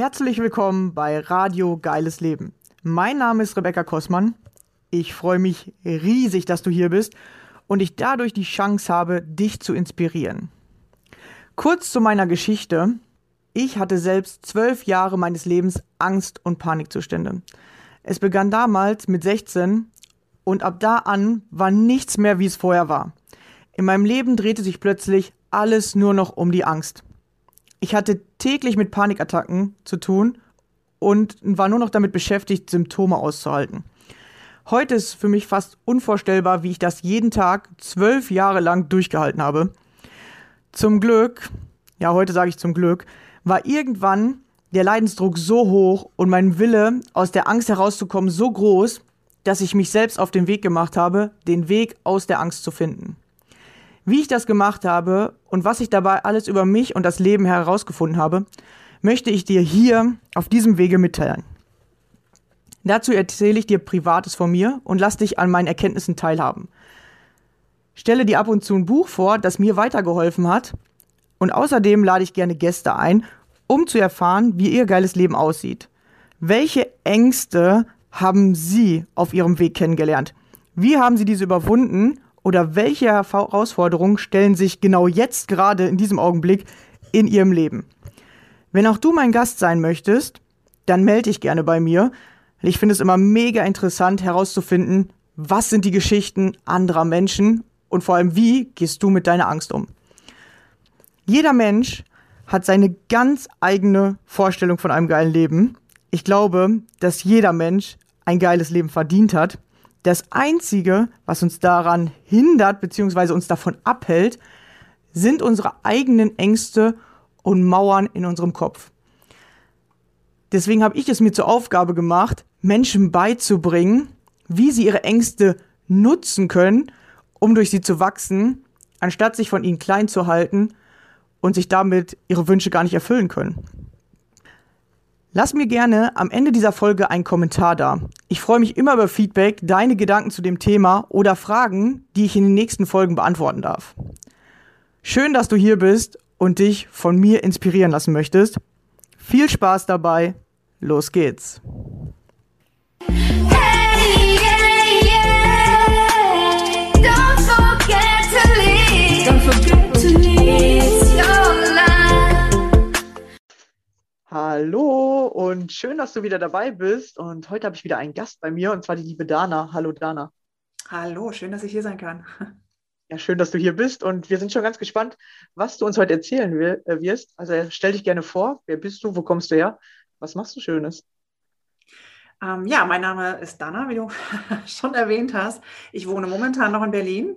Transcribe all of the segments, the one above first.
Herzlich willkommen bei Radio Geiles Leben. Mein Name ist Rebecca Kossmann. Ich freue mich riesig, dass du hier bist und ich dadurch die Chance habe, dich zu inspirieren. Kurz zu meiner Geschichte. Ich hatte selbst zwölf Jahre meines Lebens Angst- und Panikzustände. Es begann damals mit 16 und ab da an war nichts mehr, wie es vorher war. In meinem Leben drehte sich plötzlich alles nur noch um die Angst. Ich hatte täglich mit Panikattacken zu tun und war nur noch damit beschäftigt, Symptome auszuhalten. Heute ist für mich fast unvorstellbar, wie ich das jeden Tag zwölf Jahre lang durchgehalten habe. Zum Glück, ja, heute sage ich zum Glück, war irgendwann der Leidensdruck so hoch und mein Wille, aus der Angst herauszukommen, so groß, dass ich mich selbst auf den Weg gemacht habe, den Weg aus der Angst zu finden. Wie ich das gemacht habe und was ich dabei alles über mich und das Leben herausgefunden habe, möchte ich dir hier auf diesem Wege mitteilen. Dazu erzähle ich dir Privates von mir und lass dich an meinen Erkenntnissen teilhaben. Stelle dir ab und zu ein Buch vor, das mir weitergeholfen hat und außerdem lade ich gerne Gäste ein, um zu erfahren, wie ihr geiles Leben aussieht. Welche Ängste haben Sie auf Ihrem Weg kennengelernt? Wie haben Sie diese überwunden oder welche Herausforderungen stellen sich genau jetzt gerade in diesem Augenblick in Ihrem Leben? Wenn auch du mein Gast sein möchtest, dann melde dich gerne bei mir. Ich finde es immer mega interessant herauszufinden, was sind die Geschichten anderer Menschen und vor allem, wie gehst du mit deiner Angst um? Jeder Mensch hat seine ganz eigene Vorstellung von einem geilen Leben. Ich glaube, dass jeder Mensch ein geiles Leben verdient hat. Das Einzige, was uns daran hindert bzw. uns davon abhält, sind unsere eigenen Ängste und Mauern in unserem Kopf. Deswegen habe ich es mir zur Aufgabe gemacht, Menschen beizubringen, wie sie ihre Ängste nutzen können, um durch sie zu wachsen, anstatt sich von ihnen klein zu halten und sich damit ihre Wünsche gar nicht erfüllen können. Lass mir gerne am Ende dieser Folge einen Kommentar da. Ich freue mich immer über Feedback, deine Gedanken zu dem Thema oder Fragen, die ich in den nächsten Folgen beantworten darf. Schön, dass du hier bist und dich von mir inspirieren lassen möchtest. Viel Spaß dabei. Los geht's. Hey, Hallo und schön, dass du wieder dabei bist. Und heute habe ich wieder einen Gast bei mir und zwar die liebe Dana. Hallo Dana. Hallo, schön, dass ich hier sein kann. Ja, schön, dass du hier bist und wir sind schon ganz gespannt, was du uns heute erzählen äh, wirst. Also stell dich gerne vor, wer bist du, wo kommst du her, was machst du Schönes? Ähm, ja, mein Name ist Dana, wie du schon erwähnt hast. Ich wohne momentan noch in Berlin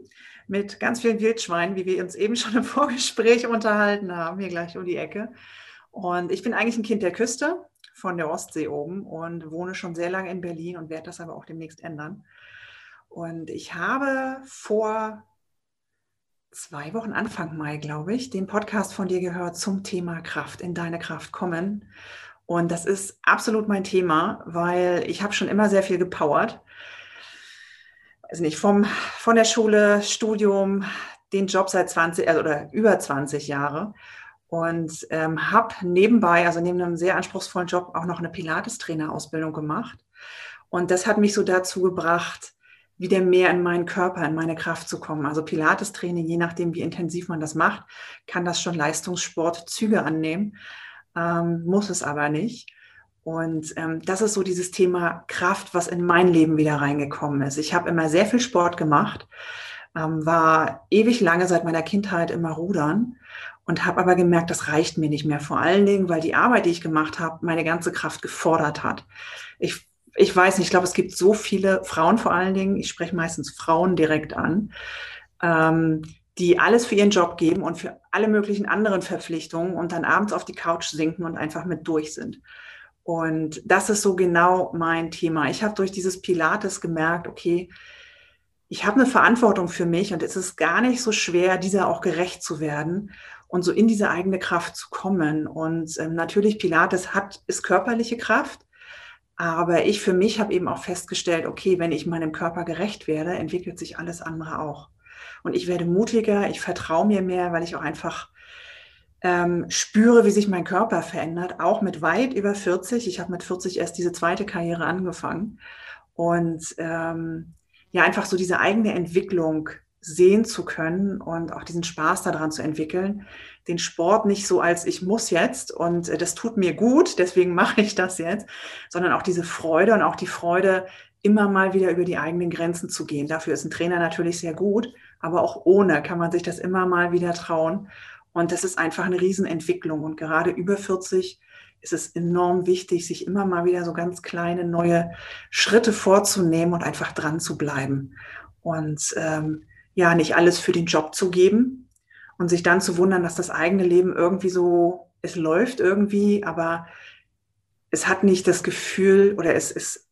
mit ganz vielen Wildschweinen, wie wir uns eben schon im Vorgespräch unterhalten haben, hier gleich um die Ecke. Und ich bin eigentlich ein Kind der Küste von der Ostsee oben und wohne schon sehr lange in Berlin und werde das aber auch demnächst ändern. Und ich habe vor zwei Wochen, Anfang Mai, glaube ich, den Podcast von dir gehört zum Thema Kraft, in deine Kraft kommen. Und das ist absolut mein Thema, weil ich habe schon immer sehr viel gepowert. Also nicht vom, von der Schule, Studium, den Job seit 20 also, oder über 20 Jahre und ähm, habe nebenbei, also neben einem sehr anspruchsvollen Job, auch noch eine Pilates-Trainer-Ausbildung gemacht. Und das hat mich so dazu gebracht, wieder mehr in meinen Körper, in meine Kraft zu kommen. Also Pilates-Training, je nachdem, wie intensiv man das macht, kann das schon Leistungssportzüge annehmen, ähm, muss es aber nicht. Und ähm, das ist so dieses Thema Kraft, was in mein Leben wieder reingekommen ist. Ich habe immer sehr viel Sport gemacht, ähm, war ewig lange seit meiner Kindheit immer rudern und habe aber gemerkt, das reicht mir nicht mehr. Vor allen Dingen, weil die Arbeit, die ich gemacht habe, meine ganze Kraft gefordert hat. Ich ich weiß nicht, ich glaube, es gibt so viele Frauen vor allen Dingen, ich spreche meistens Frauen direkt an, ähm, die alles für ihren Job geben und für alle möglichen anderen Verpflichtungen und dann abends auf die Couch sinken und einfach mit durch sind. Und das ist so genau mein Thema. Ich habe durch dieses Pilates gemerkt, okay, ich habe eine Verantwortung für mich und es ist gar nicht so schwer, dieser auch gerecht zu werden und so in diese eigene Kraft zu kommen. Und ähm, natürlich, Pilates hat, ist körperliche Kraft, aber ich für mich habe eben auch festgestellt, okay, wenn ich meinem Körper gerecht werde, entwickelt sich alles andere auch. Und ich werde mutiger, ich vertraue mir mehr, weil ich auch einfach ähm, spüre, wie sich mein Körper verändert, auch mit weit über 40. Ich habe mit 40 erst diese zweite Karriere angefangen. Und ähm, ja, einfach so diese eigene Entwicklung sehen zu können und auch diesen Spaß daran zu entwickeln. Den Sport nicht so als ich muss jetzt und äh, das tut mir gut, deswegen mache ich das jetzt, sondern auch diese Freude und auch die Freude, immer mal wieder über die eigenen Grenzen zu gehen. Dafür ist ein Trainer natürlich sehr gut, aber auch ohne kann man sich das immer mal wieder trauen. Und das ist einfach eine Riesenentwicklung. Und gerade über 40 ist es enorm wichtig, sich immer mal wieder so ganz kleine neue Schritte vorzunehmen und einfach dran zu bleiben. Und ähm, ja, nicht alles für den Job zu geben und sich dann zu wundern, dass das eigene Leben irgendwie so, es läuft irgendwie, aber es hat nicht das Gefühl oder es ist,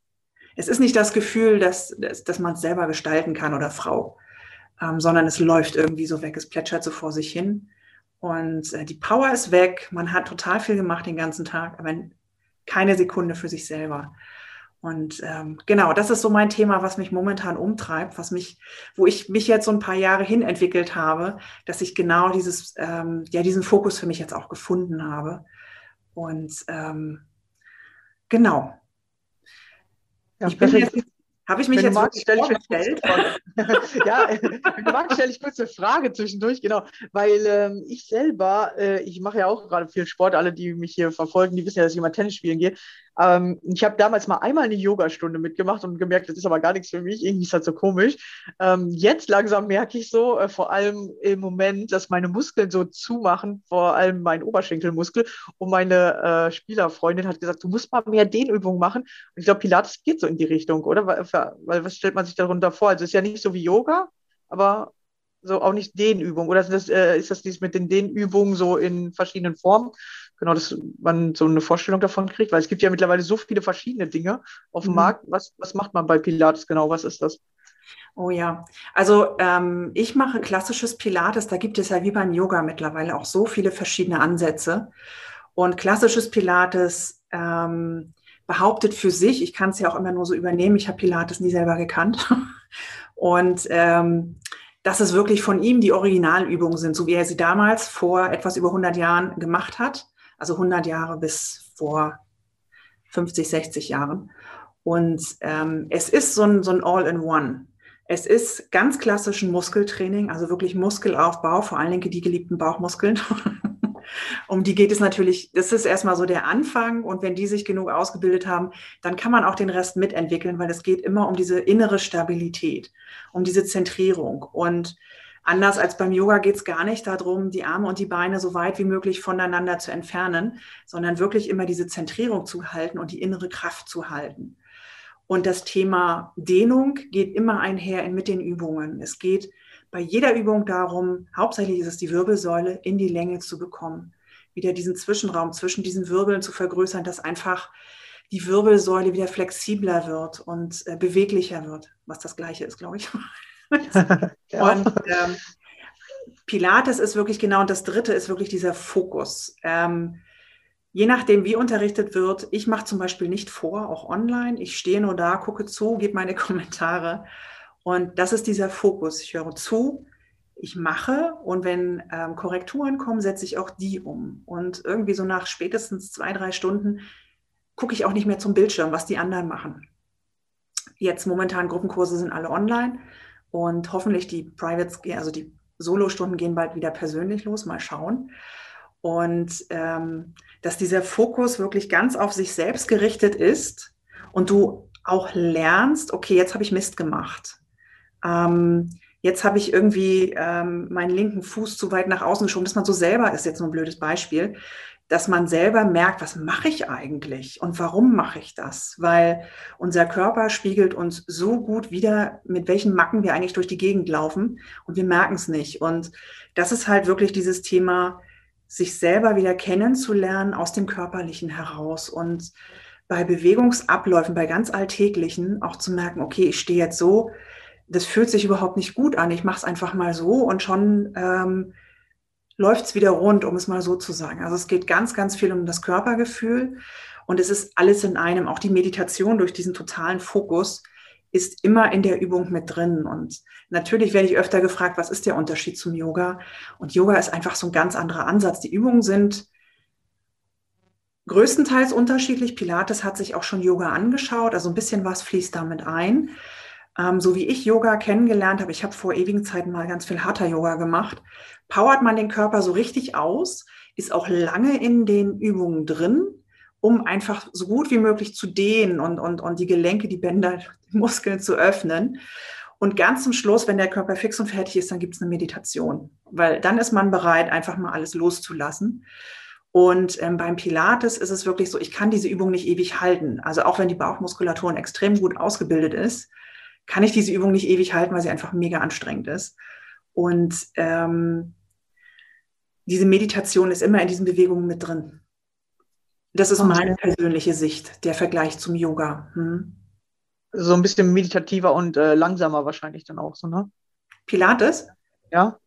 es ist nicht das Gefühl, dass, dass, man es selber gestalten kann oder Frau, ähm, sondern es läuft irgendwie so weg, es plätschert so vor sich hin. Und äh, die Power ist weg, man hat total viel gemacht den ganzen Tag, aber keine Sekunde für sich selber. Und ähm, genau, das ist so mein Thema, was mich momentan umtreibt, was mich, wo ich mich jetzt so ein paar Jahre hin entwickelt habe, dass ich genau dieses, ähm, ja, diesen Fokus für mich jetzt auch gefunden habe. Und ähm, genau. Ja, ich bin jetzt habe ich mich wenn jetzt magst, stelle ich gestellt? ja, wenn du magst, stelle ich kurz eine Frage zwischendurch, genau. Weil ähm, ich selber, äh, ich mache ja auch gerade viel Sport, alle, die mich hier verfolgen, die wissen ja, dass ich immer Tennis spielen gehe. Ähm, ich habe damals mal einmal eine Yogastunde mitgemacht und gemerkt, das ist aber gar nichts für mich. Irgendwie ist das so komisch. Ähm, jetzt langsam merke ich so, äh, vor allem im Moment, dass meine Muskeln so zumachen, vor allem mein Oberschenkelmuskel. Und meine äh, Spielerfreundin hat gesagt, du musst mal mehr Dehnübungen machen. Und ich glaube, Pilates geht so in die Richtung, oder? Weil, weil was stellt man sich darunter vor? Also es ist ja nicht so wie Yoga, aber so auch nicht Dehnübungen. Oder ist das, äh, ist das dies mit den Dehnübungen so in verschiedenen Formen? Genau, dass man so eine Vorstellung davon kriegt, weil es gibt ja mittlerweile so viele verschiedene Dinge auf dem mhm. Markt. Was, was macht man bei Pilates genau? Was ist das? Oh ja, also ähm, ich mache klassisches Pilates. Da gibt es ja wie beim Yoga mittlerweile auch so viele verschiedene Ansätze. Und klassisches Pilates ähm, behauptet für sich, ich kann es ja auch immer nur so übernehmen, ich habe Pilates nie selber gekannt. Und ähm, dass es wirklich von ihm die Originalübungen sind, so wie er sie damals vor etwas über 100 Jahren gemacht hat, also 100 Jahre bis vor 50, 60 Jahren. Und ähm, es ist so ein, so ein All-in-One. Es ist ganz klassischen Muskeltraining, also wirklich Muskelaufbau, vor allen Dingen die geliebten Bauchmuskeln. um die geht es natürlich, das ist erstmal so der Anfang und wenn die sich genug ausgebildet haben, dann kann man auch den Rest mitentwickeln, weil es geht immer um diese innere Stabilität, um diese Zentrierung und Anders als beim Yoga geht es gar nicht darum, die Arme und die Beine so weit wie möglich voneinander zu entfernen, sondern wirklich immer diese Zentrierung zu halten und die innere Kraft zu halten. Und das Thema Dehnung geht immer einher mit den Übungen. Es geht bei jeder Übung darum, hauptsächlich ist es die Wirbelsäule in die Länge zu bekommen, wieder diesen Zwischenraum zwischen diesen Wirbeln zu vergrößern, dass einfach die Wirbelsäule wieder flexibler wird und äh, beweglicher wird, was das gleiche ist, glaube ich. ja. Und ähm, Pilates ist wirklich genau, und das dritte ist wirklich dieser Fokus. Ähm, je nachdem, wie unterrichtet wird, ich mache zum Beispiel nicht vor, auch online. Ich stehe nur da, gucke zu, gebe meine Kommentare und das ist dieser Fokus. Ich höre zu, ich mache und wenn ähm, Korrekturen kommen, setze ich auch die um. Und irgendwie so nach spätestens zwei, drei Stunden gucke ich auch nicht mehr zum Bildschirm, was die anderen machen. Jetzt momentan Gruppenkurse sind alle online und hoffentlich die Privates, also die Solo-Stunden gehen bald wieder persönlich los. Mal schauen. Und ähm, dass dieser Fokus wirklich ganz auf sich selbst gerichtet ist und du auch lernst, okay, jetzt habe ich Mist gemacht ähm, jetzt habe ich irgendwie ähm, meinen linken Fuß zu weit nach außen geschoben, dass man so selber, ist jetzt nur ein blödes Beispiel, dass man selber merkt, was mache ich eigentlich und warum mache ich das? Weil unser Körper spiegelt uns so gut wieder, mit welchen Macken wir eigentlich durch die Gegend laufen und wir merken es nicht. Und das ist halt wirklich dieses Thema, sich selber wieder kennenzulernen aus dem Körperlichen heraus und bei Bewegungsabläufen, bei ganz alltäglichen auch zu merken, okay, ich stehe jetzt so, das fühlt sich überhaupt nicht gut an. Ich mache es einfach mal so und schon ähm, läuft es wieder rund, um es mal so zu sagen. Also es geht ganz, ganz viel um das Körpergefühl und es ist alles in einem. Auch die Meditation durch diesen totalen Fokus ist immer in der Übung mit drin. Und natürlich werde ich öfter gefragt, was ist der Unterschied zum Yoga? Und Yoga ist einfach so ein ganz anderer Ansatz. Die Übungen sind größtenteils unterschiedlich. Pilates hat sich auch schon Yoga angeschaut, also ein bisschen was fließt damit ein. Ähm, so wie ich Yoga kennengelernt habe, ich habe vor ewigen Zeiten mal ganz viel Hatha Yoga gemacht, powert man den Körper so richtig aus, ist auch lange in den Übungen drin, um einfach so gut wie möglich zu dehnen und, und, und die Gelenke, die Bänder, die Muskeln zu öffnen. Und ganz zum Schluss, wenn der Körper fix und fertig ist, dann gibt es eine Meditation, weil dann ist man bereit, einfach mal alles loszulassen. Und ähm, beim Pilates ist es wirklich so, ich kann diese Übung nicht ewig halten. Also auch wenn die Bauchmuskulatur extrem gut ausgebildet ist, kann ich diese Übung nicht ewig halten, weil sie einfach mega anstrengend ist. Und ähm, diese Meditation ist immer in diesen Bewegungen mit drin. Das ist meine persönliche Sicht, der Vergleich zum Yoga. Hm. So ein bisschen meditativer und äh, langsamer wahrscheinlich dann auch so, ne? Pilates? Ja.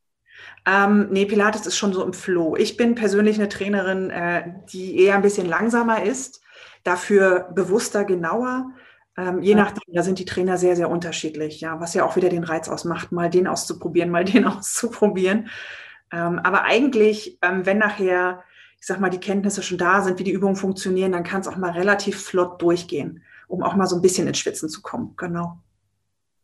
Ähm, nee, Pilates ist schon so im Flow. Ich bin persönlich eine Trainerin, äh, die eher ein bisschen langsamer ist, dafür bewusster, genauer. Ähm, je ja. nachdem, da sind die Trainer sehr, sehr unterschiedlich, ja, was ja auch wieder den Reiz ausmacht, mal den auszuprobieren, mal den auszuprobieren. Ähm, aber eigentlich, ähm, wenn nachher, ich sag mal, die Kenntnisse schon da sind, wie die Übungen funktionieren, dann kann es auch mal relativ flott durchgehen, um auch mal so ein bisschen ins Schwitzen zu kommen. Genau.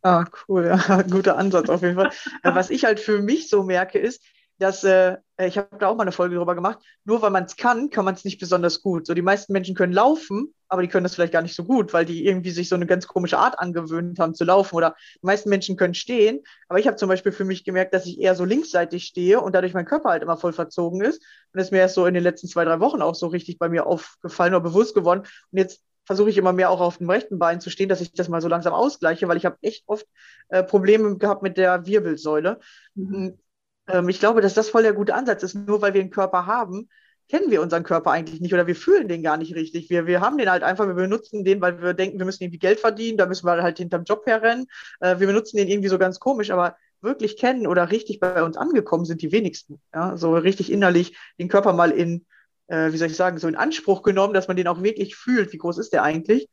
Ah, cool, ja, guter Ansatz auf jeden Fall. Äh, was ich halt für mich so merke, ist, dass äh, ich habe da auch mal eine Folge drüber gemacht, nur weil man es kann, kann man es nicht besonders gut. So die meisten Menschen können laufen, aber die können das vielleicht gar nicht so gut, weil die irgendwie sich so eine ganz komische Art angewöhnt haben zu laufen. Oder die meisten Menschen können stehen, aber ich habe zum Beispiel für mich gemerkt, dass ich eher so linksseitig stehe und dadurch mein Körper halt immer voll verzogen ist. Und das ist mir erst so in den letzten zwei, drei Wochen auch so richtig bei mir aufgefallen oder bewusst geworden. Und jetzt versuche ich immer mehr auch auf dem rechten Bein zu stehen, dass ich das mal so langsam ausgleiche, weil ich habe echt oft äh, Probleme gehabt mit der Wirbelsäule. Mhm. Ähm, ich glaube, dass das voll der gute Ansatz ist. Nur weil wir einen Körper haben, kennen wir unseren Körper eigentlich nicht oder wir fühlen den gar nicht richtig. Wir, wir haben den halt einfach, wir benutzen den, weil wir denken, wir müssen irgendwie Geld verdienen, da müssen wir halt hinterm Job herrennen. Äh, wir benutzen den irgendwie so ganz komisch, aber wirklich kennen oder richtig bei uns angekommen sind die wenigsten. Ja? So richtig innerlich den Körper mal in, äh, wie soll ich sagen, so in Anspruch genommen, dass man den auch wirklich fühlt, wie groß ist der eigentlich.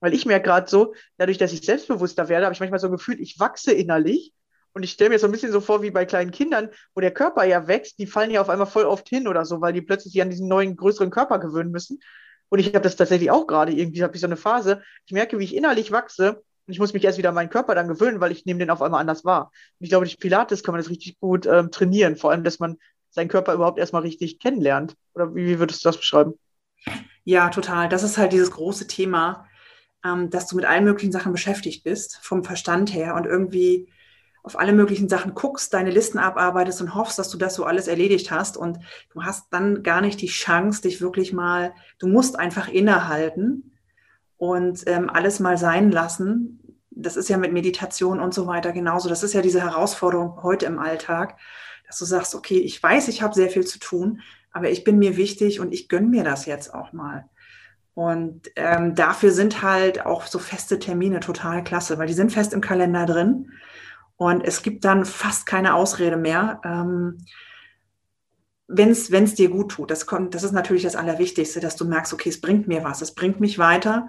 Weil ich merke gerade so, dadurch, dass ich selbstbewusster werde, habe ich manchmal so ein Gefühl, ich wachse innerlich und ich stelle mir so ein bisschen so vor wie bei kleinen Kindern, wo der Körper ja wächst, die fallen ja auf einmal voll oft hin oder so, weil die plötzlich sich an diesen neuen, größeren Körper gewöhnen müssen. Und ich habe das tatsächlich auch gerade. Irgendwie habe ich so eine Phase. Ich merke, wie ich innerlich wachse und ich muss mich erst wieder an meinen Körper dann gewöhnen, weil ich nehme den auf einmal anders wahr. Und ich glaube, durch Pilates kann man das richtig gut ähm, trainieren. Vor allem, dass man seinen Körper überhaupt erstmal richtig kennenlernt. Oder wie, wie würdest du das beschreiben? Ja, total. Das ist halt dieses große Thema, ähm, dass du mit allen möglichen Sachen beschäftigt bist, vom Verstand her und irgendwie auf alle möglichen Sachen guckst, deine Listen abarbeitest und hoffst, dass du das so alles erledigt hast. Und du hast dann gar nicht die Chance, dich wirklich mal, du musst einfach innehalten und ähm, alles mal sein lassen. Das ist ja mit Meditation und so weiter genauso. Das ist ja diese Herausforderung heute im Alltag, dass du sagst, okay, ich weiß, ich habe sehr viel zu tun, aber ich bin mir wichtig und ich gönne mir das jetzt auch mal. Und ähm, dafür sind halt auch so feste Termine total klasse, weil die sind fest im Kalender drin. Und es gibt dann fast keine Ausrede mehr. Ähm, wenn es dir gut tut, das, kommt, das ist natürlich das Allerwichtigste, dass du merkst, okay, es bringt mir was, es bringt mich weiter.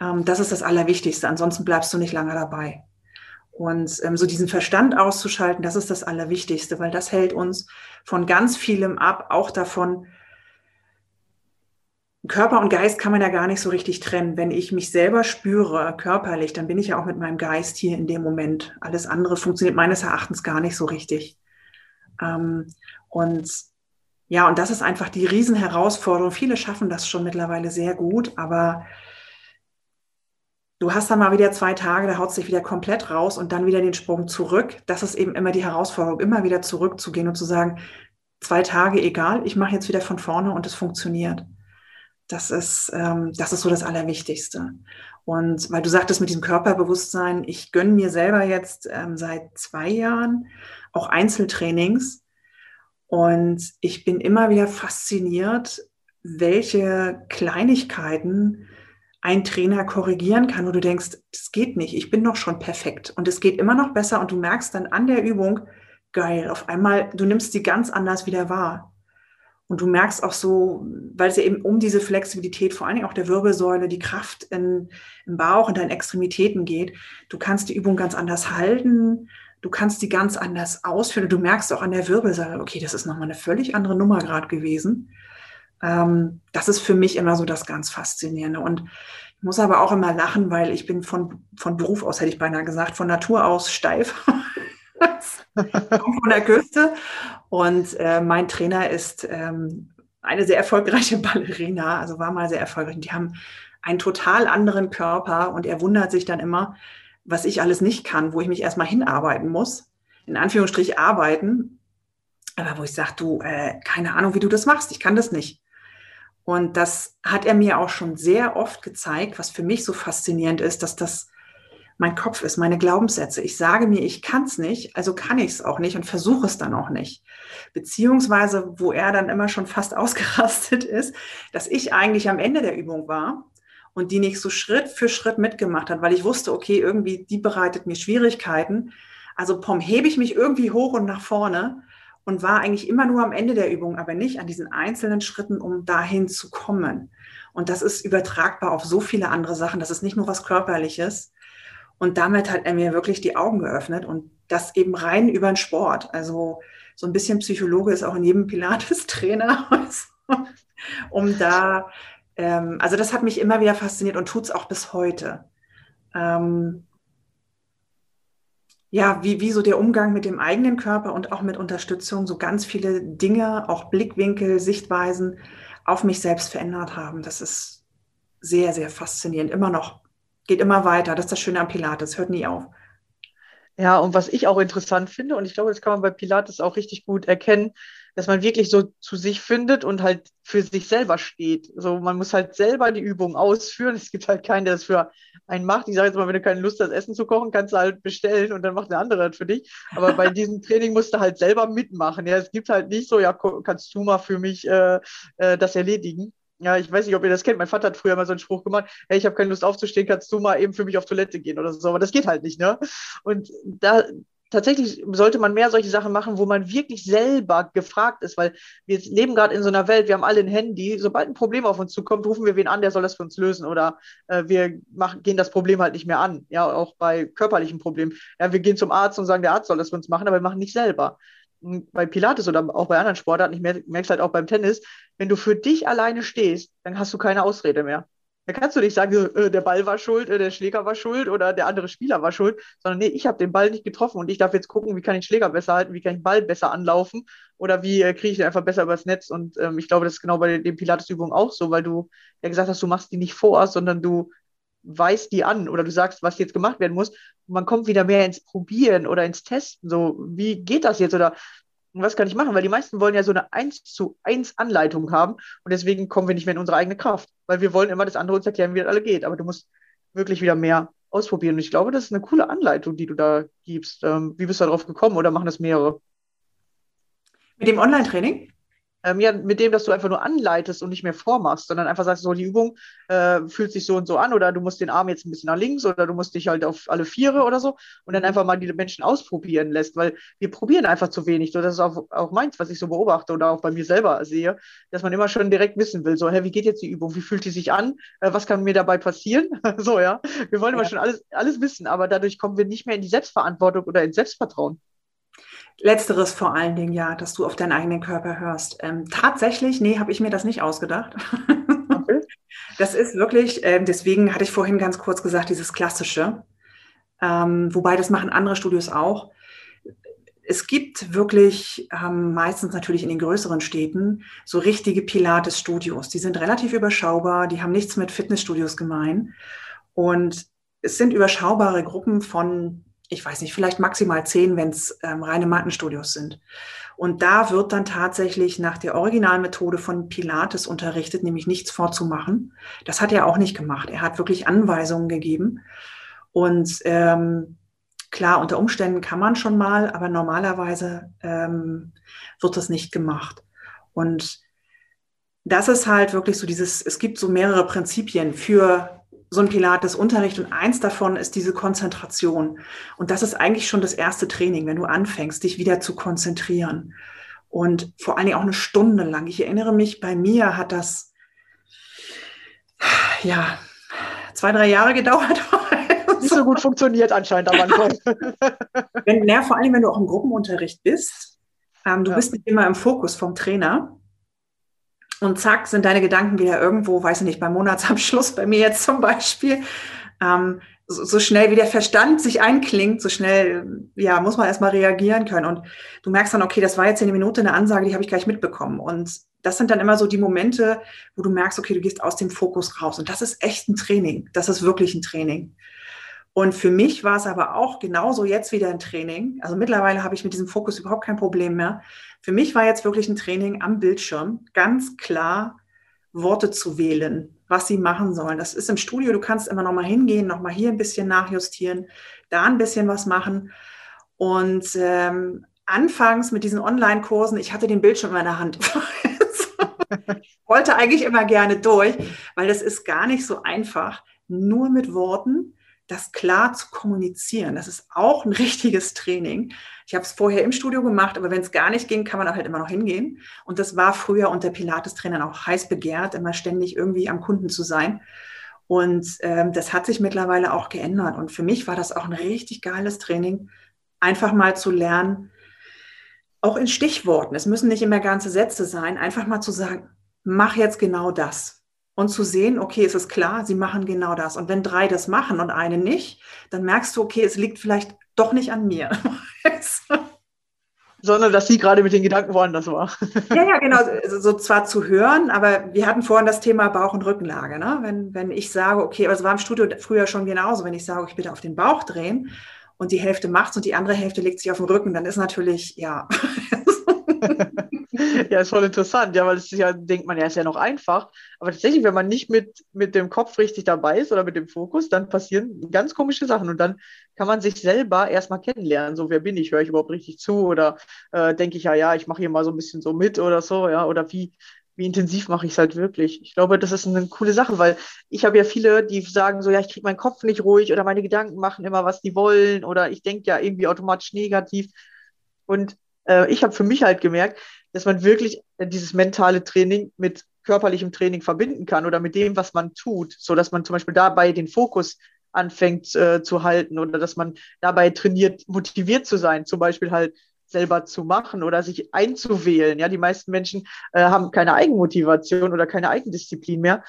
Ähm, das ist das Allerwichtigste, ansonsten bleibst du nicht lange dabei. Und ähm, so diesen Verstand auszuschalten, das ist das Allerwichtigste, weil das hält uns von ganz vielem ab, auch davon, Körper und Geist kann man ja gar nicht so richtig trennen. Wenn ich mich selber spüre, körperlich, dann bin ich ja auch mit meinem Geist hier in dem Moment. Alles andere funktioniert meines Erachtens gar nicht so richtig. Ähm, und ja, und das ist einfach die Riesenherausforderung. Viele schaffen das schon mittlerweile sehr gut, aber du hast dann mal wieder zwei Tage, da haut es dich wieder komplett raus und dann wieder den Sprung zurück. Das ist eben immer die Herausforderung, immer wieder zurückzugehen und zu sagen, zwei Tage egal, ich mache jetzt wieder von vorne und es funktioniert. Das ist, ähm, das ist so das Allerwichtigste. Und weil du sagtest mit diesem Körperbewusstsein, ich gönne mir selber jetzt ähm, seit zwei Jahren auch Einzeltrainings. Und ich bin immer wieder fasziniert, welche Kleinigkeiten ein Trainer korrigieren kann, wo du denkst, das geht nicht, ich bin doch schon perfekt. Und es geht immer noch besser und du merkst dann an der Übung, geil, auf einmal, du nimmst die ganz anders wieder wahr. Und du merkst auch so, weil es ja eben um diese Flexibilität, vor allen Dingen auch der Wirbelsäule, die Kraft in, im Bauch und deinen Extremitäten geht. Du kannst die Übung ganz anders halten. Du kannst die ganz anders ausführen. Du merkst auch an der Wirbelsäule, okay, das ist nochmal eine völlig andere Nummer gerade gewesen. Ähm, das ist für mich immer so das ganz Faszinierende. Und ich muss aber auch immer lachen, weil ich bin von, von Beruf aus, hätte ich beinahe gesagt, von Natur aus steif. von der Küste. Und äh, mein Trainer ist ähm, eine sehr erfolgreiche Ballerina, also war mal sehr erfolgreich. Die haben einen total anderen Körper und er wundert sich dann immer, was ich alles nicht kann, wo ich mich erstmal hinarbeiten muss. In Anführungsstrich arbeiten. Aber wo ich sage, du, äh, keine Ahnung, wie du das machst, ich kann das nicht. Und das hat er mir auch schon sehr oft gezeigt, was für mich so faszinierend ist, dass das mein Kopf ist, meine Glaubenssätze. Ich sage mir, ich kann es nicht, also kann ich es auch nicht und versuche es dann auch nicht. Beziehungsweise, wo er dann immer schon fast ausgerastet ist, dass ich eigentlich am Ende der Übung war und die nicht so Schritt für Schritt mitgemacht hat, weil ich wusste, okay, irgendwie die bereitet mir Schwierigkeiten. Also pom, hebe ich mich irgendwie hoch und nach vorne und war eigentlich immer nur am Ende der Übung, aber nicht an diesen einzelnen Schritten, um dahin zu kommen. Und das ist übertragbar auf so viele andere Sachen. Das ist nicht nur was Körperliches. Und damit hat er mir wirklich die Augen geöffnet und das eben rein über den Sport. Also so ein bisschen Psychologe ist auch in jedem Pilates-Trainer, um da, ähm, also das hat mich immer wieder fasziniert und tut es auch bis heute. Ähm, ja, wie, wie so der Umgang mit dem eigenen Körper und auch mit Unterstützung so ganz viele Dinge, auch Blickwinkel, Sichtweisen auf mich selbst verändert haben. Das ist sehr, sehr faszinierend, immer noch geht immer weiter. Das ist das Schöne am Pilates, hört nie auf. Ja, und was ich auch interessant finde, und ich glaube, das kann man bei Pilates auch richtig gut erkennen, dass man wirklich so zu sich findet und halt für sich selber steht. So, man muss halt selber die Übung ausführen. Es gibt halt keinen, der das für einen macht. Ich sage jetzt mal, wenn du keine Lust hast, Essen zu kochen, kannst du halt bestellen und dann macht der andere das für dich. Aber bei diesem Training musst du halt selber mitmachen. Ja, es gibt halt nicht so, ja, kannst du mal für mich äh, äh, das erledigen. Ja, ich weiß nicht, ob ihr das kennt. Mein Vater hat früher mal so einen Spruch gemacht, hey, ich habe keine Lust aufzustehen, kannst du mal eben für mich auf Toilette gehen oder so. Aber das geht halt nicht, ne? Und da tatsächlich sollte man mehr solche Sachen machen, wo man wirklich selber gefragt ist, weil wir leben gerade in so einer Welt, wir haben alle ein Handy. Sobald ein Problem auf uns zukommt, rufen wir wen an, der soll das für uns lösen oder äh, wir machen, gehen das Problem halt nicht mehr an. Ja, auch bei körperlichen Problemen. Ja, wir gehen zum Arzt und sagen, der Arzt soll das für uns machen, aber wir machen nicht selber bei Pilates oder auch bei anderen Sportarten, ich merke es halt auch beim Tennis, wenn du für dich alleine stehst, dann hast du keine Ausrede mehr. Da kannst du nicht sagen, äh, der Ball war schuld, äh, der Schläger war schuld oder der andere Spieler war schuld, sondern nee, ich habe den Ball nicht getroffen und ich darf jetzt gucken, wie kann ich Schläger besser halten, wie kann ich den Ball besser anlaufen oder wie äh, kriege ich den einfach besser übers Netz. Und ähm, ich glaube, das ist genau bei den Pilates-Übungen auch so, weil du ja gesagt hast, du machst die nicht vor, sondern du weist die an oder du sagst, was jetzt gemacht werden muss. Und man kommt wieder mehr ins Probieren oder ins Testen. So, wie geht das jetzt oder was kann ich machen? Weil die meisten wollen ja so eine 1 zu 1 Anleitung haben und deswegen kommen wir nicht mehr in unsere eigene Kraft, weil wir wollen immer das andere uns erklären, wie das alle geht. Aber du musst wirklich wieder mehr ausprobieren. Und ich glaube, das ist eine coole Anleitung, die du da gibst. Ähm, wie bist du darauf gekommen oder machen das mehrere? Mit dem Online-Training? Ähm, ja, mit dem, dass du einfach nur anleitest und nicht mehr vormachst, sondern einfach sagst, so die Übung äh, fühlt sich so und so an oder du musst den Arm jetzt ein bisschen nach links oder du musst dich halt auf alle Viere oder so und dann mhm. einfach mal die Menschen ausprobieren lässt, weil wir probieren einfach zu wenig. So, das ist auch, auch meins, was ich so beobachte oder auch bei mir selber sehe, dass man immer schon direkt wissen will, so, hä, wie geht jetzt die Übung, wie fühlt die sich an, äh, was kann mir dabei passieren? so, ja, wir wollen ja. immer schon alles, alles wissen, aber dadurch kommen wir nicht mehr in die Selbstverantwortung oder ins Selbstvertrauen. Letzteres vor allen Dingen, ja, dass du auf deinen eigenen Körper hörst. Ähm, tatsächlich, nee, habe ich mir das nicht ausgedacht. Okay. Das ist wirklich, äh, deswegen hatte ich vorhin ganz kurz gesagt, dieses Klassische. Ähm, wobei das machen andere Studios auch. Es gibt wirklich ähm, meistens natürlich in den größeren Städten so richtige Pilates-Studios. Die sind relativ überschaubar, die haben nichts mit Fitnessstudios gemein. Und es sind überschaubare Gruppen von ich weiß nicht, vielleicht maximal zehn, wenn es ähm, reine Mattenstudios sind. Und da wird dann tatsächlich nach der Originalmethode von Pilates unterrichtet, nämlich nichts vorzumachen. Das hat er auch nicht gemacht. Er hat wirklich Anweisungen gegeben. Und ähm, klar, unter Umständen kann man schon mal, aber normalerweise ähm, wird das nicht gemacht. Und das ist halt wirklich so dieses, es gibt so mehrere Prinzipien für so ein Pilates-Unterricht und eins davon ist diese Konzentration. Und das ist eigentlich schon das erste Training, wenn du anfängst, dich wieder zu konzentrieren. Und vor allen Dingen auch eine Stunde lang. Ich erinnere mich, bei mir hat das, ja, zwei, drei Jahre gedauert. Nicht so gut funktioniert anscheinend am Anfang. wenn, ja, vor allem, wenn du auch im Gruppenunterricht bist, ähm, du ja. bist nicht immer im Fokus vom Trainer. Und zack, sind deine Gedanken wieder irgendwo, weiß ich nicht, beim Monatsabschluss, bei mir jetzt zum Beispiel. Ähm, so, so, schnell wie der Verstand sich einklingt, so schnell, ja, muss man erstmal reagieren können. Und du merkst dann, okay, das war jetzt eine Minute eine Ansage, die habe ich gleich mitbekommen. Und das sind dann immer so die Momente, wo du merkst, okay, du gehst aus dem Fokus raus. Und das ist echt ein Training. Das ist wirklich ein Training. Und für mich war es aber auch genauso jetzt wieder ein Training. Also mittlerweile habe ich mit diesem Fokus überhaupt kein Problem mehr. Für mich war jetzt wirklich ein Training am Bildschirm, ganz klar Worte zu wählen, was sie machen sollen. Das ist im Studio, du kannst immer noch mal hingehen, noch mal hier ein bisschen nachjustieren, da ein bisschen was machen. Und ähm, anfangs mit diesen Online-Kursen, ich hatte den Bildschirm in meiner Hand. wollte eigentlich immer gerne durch, weil das ist gar nicht so einfach, nur mit Worten das klar zu kommunizieren. Das ist auch ein richtiges Training. Ich habe es vorher im Studio gemacht, aber wenn es gar nicht ging, kann man halt immer noch hingehen. Und das war früher unter Pilates-Trainern auch heiß begehrt, immer ständig irgendwie am Kunden zu sein. Und ähm, das hat sich mittlerweile auch geändert. Und für mich war das auch ein richtig geiles Training, einfach mal zu lernen, auch in Stichworten. Es müssen nicht immer ganze Sätze sein, einfach mal zu sagen, mach jetzt genau das und zu sehen, okay, es ist klar, sie machen genau das. Und wenn drei das machen und eine nicht, dann merkst du, okay, es liegt vielleicht doch nicht an mir. Sondern dass sie gerade mit den Gedanken woanders war. ja, ja, genau. So, so, zwar zu hören, aber wir hatten vorhin das Thema Bauch- und Rückenlage. Ne? Wenn, wenn ich sage, okay, aber es war im Studio früher schon genauso, wenn ich sage, ich bitte auf den Bauch drehen und die Hälfte macht's und die andere Hälfte legt sich auf den Rücken, dann ist natürlich, ja. ja, ist voll interessant, ja, weil es ja, denkt man ja, ist ja noch einfach. Aber tatsächlich, wenn man nicht mit, mit dem Kopf richtig dabei ist oder mit dem Fokus, dann passieren ganz komische Sachen und dann kann man sich selber erstmal kennenlernen. So, wer bin ich? Höre ich überhaupt richtig zu? Oder äh, denke ich, ja, ja, ich mache hier mal so ein bisschen so mit oder so, ja, oder wie, wie intensiv mache ich es halt wirklich? Ich glaube, das ist eine coole Sache, weil ich habe ja viele, die sagen so, ja, ich kriege meinen Kopf nicht ruhig oder meine Gedanken machen immer, was die wollen oder ich denke ja irgendwie automatisch negativ. Und äh, ich habe für mich halt gemerkt, dass man wirklich dieses mentale Training mit körperlichem Training verbinden kann oder mit dem, was man tut, so dass man zum Beispiel dabei den Fokus anfängt äh, zu halten oder dass man dabei trainiert, motiviert zu sein, zum Beispiel halt selber zu machen oder sich einzuwählen. Ja, die meisten Menschen äh, haben keine Eigenmotivation oder keine Eigendisziplin mehr.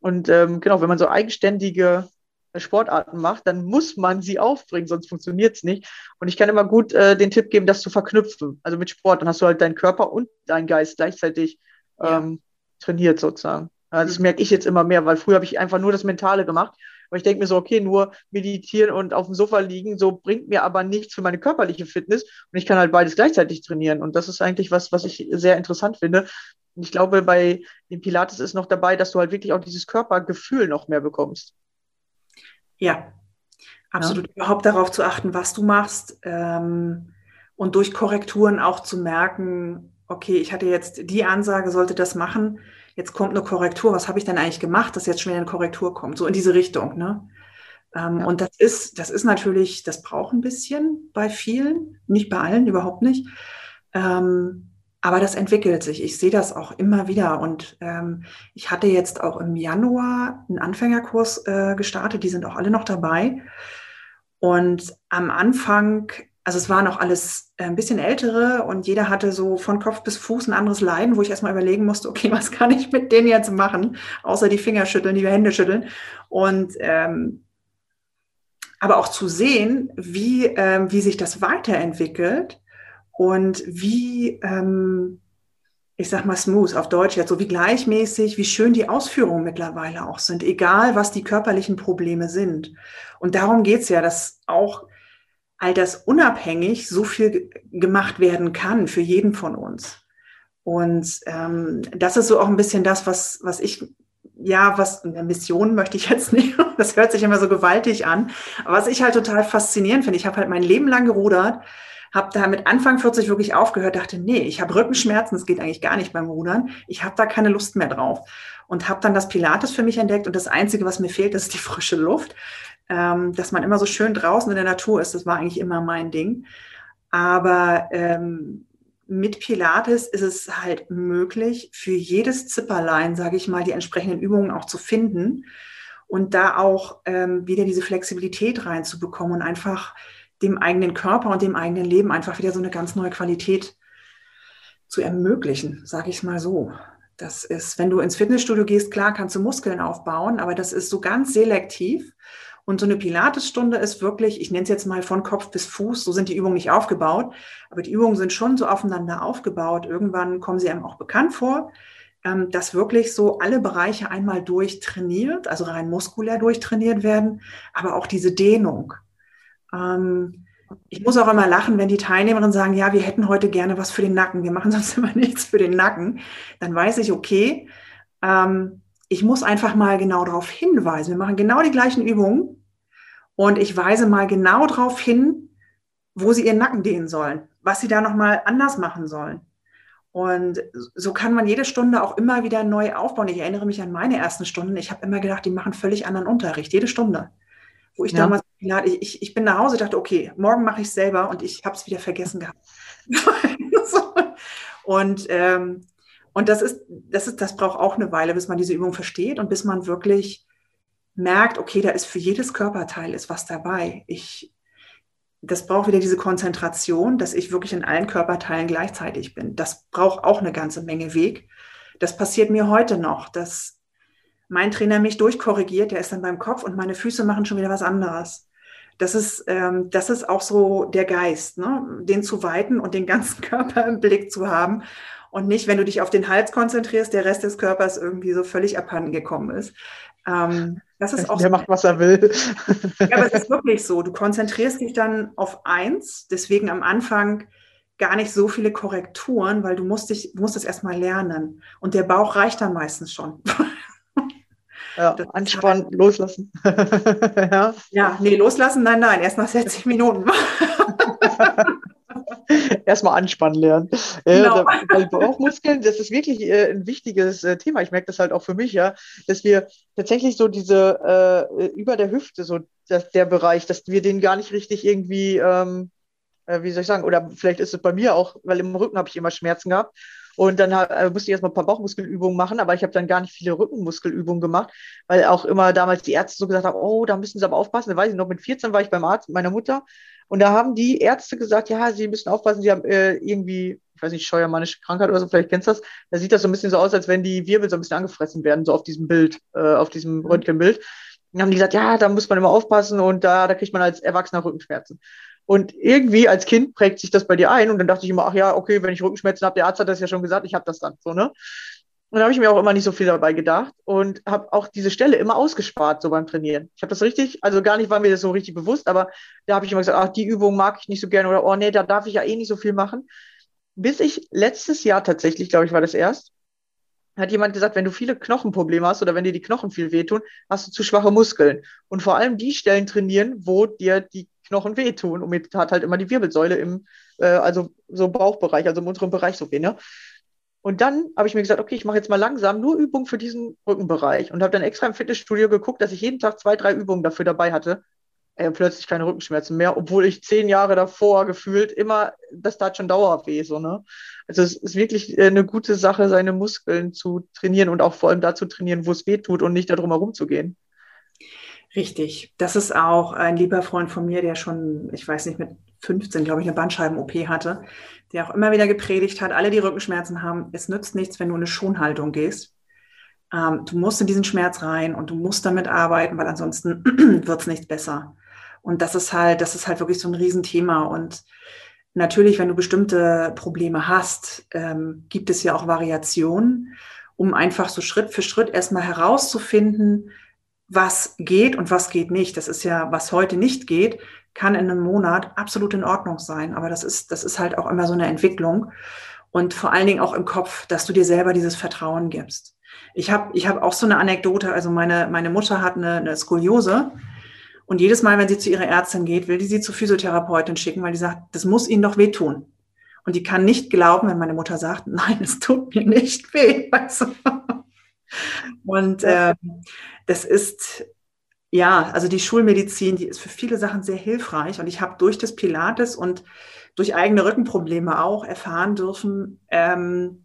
Und ähm, genau, wenn man so eigenständige Sportarten macht, dann muss man sie aufbringen, sonst funktioniert es nicht. Und ich kann immer gut äh, den Tipp geben, das zu verknüpfen. Also mit Sport, dann hast du halt deinen Körper und deinen Geist gleichzeitig ähm, trainiert sozusagen. Also das mhm. merke ich jetzt immer mehr, weil früher habe ich einfach nur das Mentale gemacht. Aber ich denke mir so, okay, nur meditieren und auf dem Sofa liegen, so bringt mir aber nichts für meine körperliche Fitness. Und ich kann halt beides gleichzeitig trainieren. Und das ist eigentlich was, was ich sehr interessant finde. Und ich glaube, bei den Pilates ist noch dabei, dass du halt wirklich auch dieses Körpergefühl noch mehr bekommst. Ja, absolut. Ja. Überhaupt darauf zu achten, was du machst ähm, und durch Korrekturen auch zu merken, okay, ich hatte jetzt die Ansage, sollte das machen, jetzt kommt eine Korrektur, was habe ich denn eigentlich gemacht, dass jetzt schon wieder eine Korrektur kommt, so in diese Richtung. Ne? Ähm, ja. Und das ist, das ist natürlich, das braucht ein bisschen bei vielen, nicht bei allen, überhaupt nicht. Ähm, aber das entwickelt sich. Ich sehe das auch immer wieder. Und ähm, ich hatte jetzt auch im Januar einen Anfängerkurs äh, gestartet. Die sind auch alle noch dabei. Und am Anfang, also es waren auch alles äh, ein bisschen ältere und jeder hatte so von Kopf bis Fuß ein anderes Leiden, wo ich erstmal überlegen musste, okay, was kann ich mit denen jetzt machen, außer die Finger schütteln, die Hände schütteln. Und ähm, aber auch zu sehen, wie, ähm, wie sich das weiterentwickelt und wie, ähm, ich sag mal smooth auf Deutsch jetzt, so wie gleichmäßig, wie schön die Ausführungen mittlerweile auch sind, egal was die körperlichen Probleme sind. Und darum geht's ja, dass auch all das unabhängig so viel gemacht werden kann für jeden von uns. Und ähm, das ist so auch ein bisschen das, was, was ich, ja, was, eine Mission möchte ich jetzt nicht, das hört sich immer so gewaltig an, aber was ich halt total faszinierend finde, ich habe halt mein Leben lang gerudert, habe da mit Anfang 40 wirklich aufgehört, dachte, nee, ich habe Rückenschmerzen, das geht eigentlich gar nicht beim Rudern. Ich habe da keine Lust mehr drauf. Und habe dann das Pilates für mich entdeckt und das Einzige, was mir fehlt, ist die frische Luft. Ähm, dass man immer so schön draußen in der Natur ist, das war eigentlich immer mein Ding. Aber ähm, mit Pilates ist es halt möglich, für jedes Zipperlein, sage ich mal, die entsprechenden Übungen auch zu finden und da auch ähm, wieder diese Flexibilität reinzubekommen und einfach dem eigenen Körper und dem eigenen Leben einfach wieder so eine ganz neue Qualität zu ermöglichen, sage ich mal so. Das ist, wenn du ins Fitnessstudio gehst, klar kannst du Muskeln aufbauen, aber das ist so ganz selektiv. Und so eine Pilatesstunde ist wirklich, ich nenne es jetzt mal von Kopf bis Fuß, so sind die Übungen nicht aufgebaut, aber die Übungen sind schon so aufeinander aufgebaut. Irgendwann kommen sie einem auch bekannt vor, ähm, dass wirklich so alle Bereiche einmal durchtrainiert, also rein muskulär durchtrainiert werden, aber auch diese Dehnung. Ähm, ich muss auch immer lachen, wenn die Teilnehmerinnen sagen, ja, wir hätten heute gerne was für den Nacken, wir machen sonst immer nichts für den Nacken. Dann weiß ich, okay, ähm, ich muss einfach mal genau darauf hinweisen. Wir machen genau die gleichen Übungen und ich weise mal genau darauf hin, wo sie ihren Nacken dehnen sollen, was sie da nochmal anders machen sollen. Und so kann man jede Stunde auch immer wieder neu aufbauen. Ich erinnere mich an meine ersten Stunden. Ich habe immer gedacht, die machen völlig anderen Unterricht, jede Stunde. Wo ich ja. damals ich, ich bin nach Hause, dachte, okay, morgen mache ich es selber und ich habe es wieder vergessen gehabt. und ähm, und das ist, das ist, das braucht auch eine Weile, bis man diese Übung versteht und bis man wirklich merkt, okay, da ist für jedes Körperteil ist was dabei. Ich, das braucht wieder diese Konzentration, dass ich wirklich in allen Körperteilen gleichzeitig bin. Das braucht auch eine ganze Menge Weg. Das passiert mir heute noch, dass mein Trainer mich durchkorrigiert, der ist dann beim Kopf und meine Füße machen schon wieder was anderes das ist, ähm, das ist auch so der Geist, ne? den zu weiten und den ganzen Körper im Blick zu haben und nicht, wenn du dich auf den Hals konzentrierst, der Rest des Körpers irgendwie so völlig abhanden gekommen ist. Ähm, das ist auch der so, macht, was er will. ja, aber es ist wirklich so. Du konzentrierst dich dann auf eins, deswegen am Anfang gar nicht so viele Korrekturen, weil du musst dich, musst es erstmal lernen. Und der Bauch reicht dann meistens schon. Ja, anspannen, halt loslassen. ja. ja, nee, loslassen, nein, nein, erst nach 60 Minuten. Erstmal anspannen lernen. Genau. Äh, weil Bauchmuskeln, das ist wirklich äh, ein wichtiges äh, Thema. Ich merke das halt auch für mich, ja, dass wir tatsächlich so diese äh, über der Hüfte, so dass der Bereich, dass wir den gar nicht richtig irgendwie, ähm, äh, wie soll ich sagen, oder vielleicht ist es bei mir auch, weil im Rücken habe ich immer Schmerzen gehabt. Und dann äh, musste ich erstmal ein paar Bauchmuskelübungen machen, aber ich habe dann gar nicht viele Rückenmuskelübungen gemacht, weil auch immer damals die Ärzte so gesagt haben, oh, da müssen Sie aber aufpassen. Da weiß ich noch, mit 14 war ich beim Arzt meiner Mutter und da haben die Ärzte gesagt, ja, Sie müssen aufpassen, Sie haben äh, irgendwie, ich weiß nicht, scheuermannische Krankheit oder so, vielleicht kennst du das. Da sieht das so ein bisschen so aus, als wenn die Wirbel so ein bisschen angefressen werden, so auf diesem Bild, äh, auf diesem mhm. Röntgenbild. Dann haben die gesagt, ja, da muss man immer aufpassen und da, da kriegt man als Erwachsener Rückenschmerzen. Und irgendwie als Kind prägt sich das bei dir ein. Und dann dachte ich immer, ach ja, okay, wenn ich Rückenschmerzen habe, der Arzt hat das ja schon gesagt, ich habe das dann. So, ne? Und da habe ich mir auch immer nicht so viel dabei gedacht und habe auch diese Stelle immer ausgespart, so beim Trainieren. Ich habe das richtig, also gar nicht war mir das so richtig bewusst, aber da habe ich immer gesagt, ach, die Übung mag ich nicht so gerne oder oh nee, da darf ich ja eh nicht so viel machen. Bis ich letztes Jahr tatsächlich, glaube ich, war das erst, hat jemand gesagt, wenn du viele Knochenprobleme hast oder wenn dir die Knochen viel wehtun, hast du zu schwache Muskeln. Und vor allem die Stellen trainieren, wo dir die Knochen wehtun. Und mir tat halt immer die Wirbelsäule im, äh, also so Bauchbereich, also im unteren Bereich so weh. Ne? Und dann habe ich mir gesagt, okay, ich mache jetzt mal langsam nur Übungen für diesen Rückenbereich und habe dann extra im Fitnessstudio geguckt, dass ich jeden Tag zwei, drei Übungen dafür dabei hatte. Ey, plötzlich keine Rückenschmerzen mehr, obwohl ich zehn Jahre davor gefühlt immer, das tat schon dauerweh, so, ne? Also es ist wirklich äh, eine gute Sache, seine Muskeln zu trainieren und auch vor allem da zu trainieren, wo es weh tut und nicht darum herum zu gehen. Richtig. Das ist auch ein lieber Freund von mir, der schon, ich weiß nicht, mit 15, glaube ich, eine Bandscheiben-OP hatte, der auch immer wieder gepredigt hat, alle, die Rückenschmerzen haben, es nützt nichts, wenn du in eine Schonhaltung gehst. Ähm, du musst in diesen Schmerz rein und du musst damit arbeiten, weil ansonsten wird es nicht besser. Und das ist halt, das ist halt wirklich so ein Riesenthema. Und natürlich, wenn du bestimmte Probleme hast, ähm, gibt es ja auch Variationen, um einfach so Schritt für Schritt erstmal herauszufinden, was geht und was geht nicht. Das ist ja, was heute nicht geht, kann in einem Monat absolut in Ordnung sein. Aber das ist, das ist halt auch immer so eine Entwicklung. Und vor allen Dingen auch im Kopf, dass du dir selber dieses Vertrauen gibst. Ich habe ich hab auch so eine Anekdote. Also meine, meine Mutter hat eine, eine Skoliose. Und jedes Mal, wenn sie zu ihrer Ärztin geht, will die sie zur Physiotherapeutin schicken, weil die sagt, das muss ihnen doch wehtun. Und die kann nicht glauben, wenn meine Mutter sagt, nein, es tut mir nicht weh. Weißt du? Und äh, das ist, Ja, also die Schulmedizin, die ist für viele Sachen sehr hilfreich. Und ich habe durch das Pilates und durch eigene Rückenprobleme auch erfahren dürfen, ähm,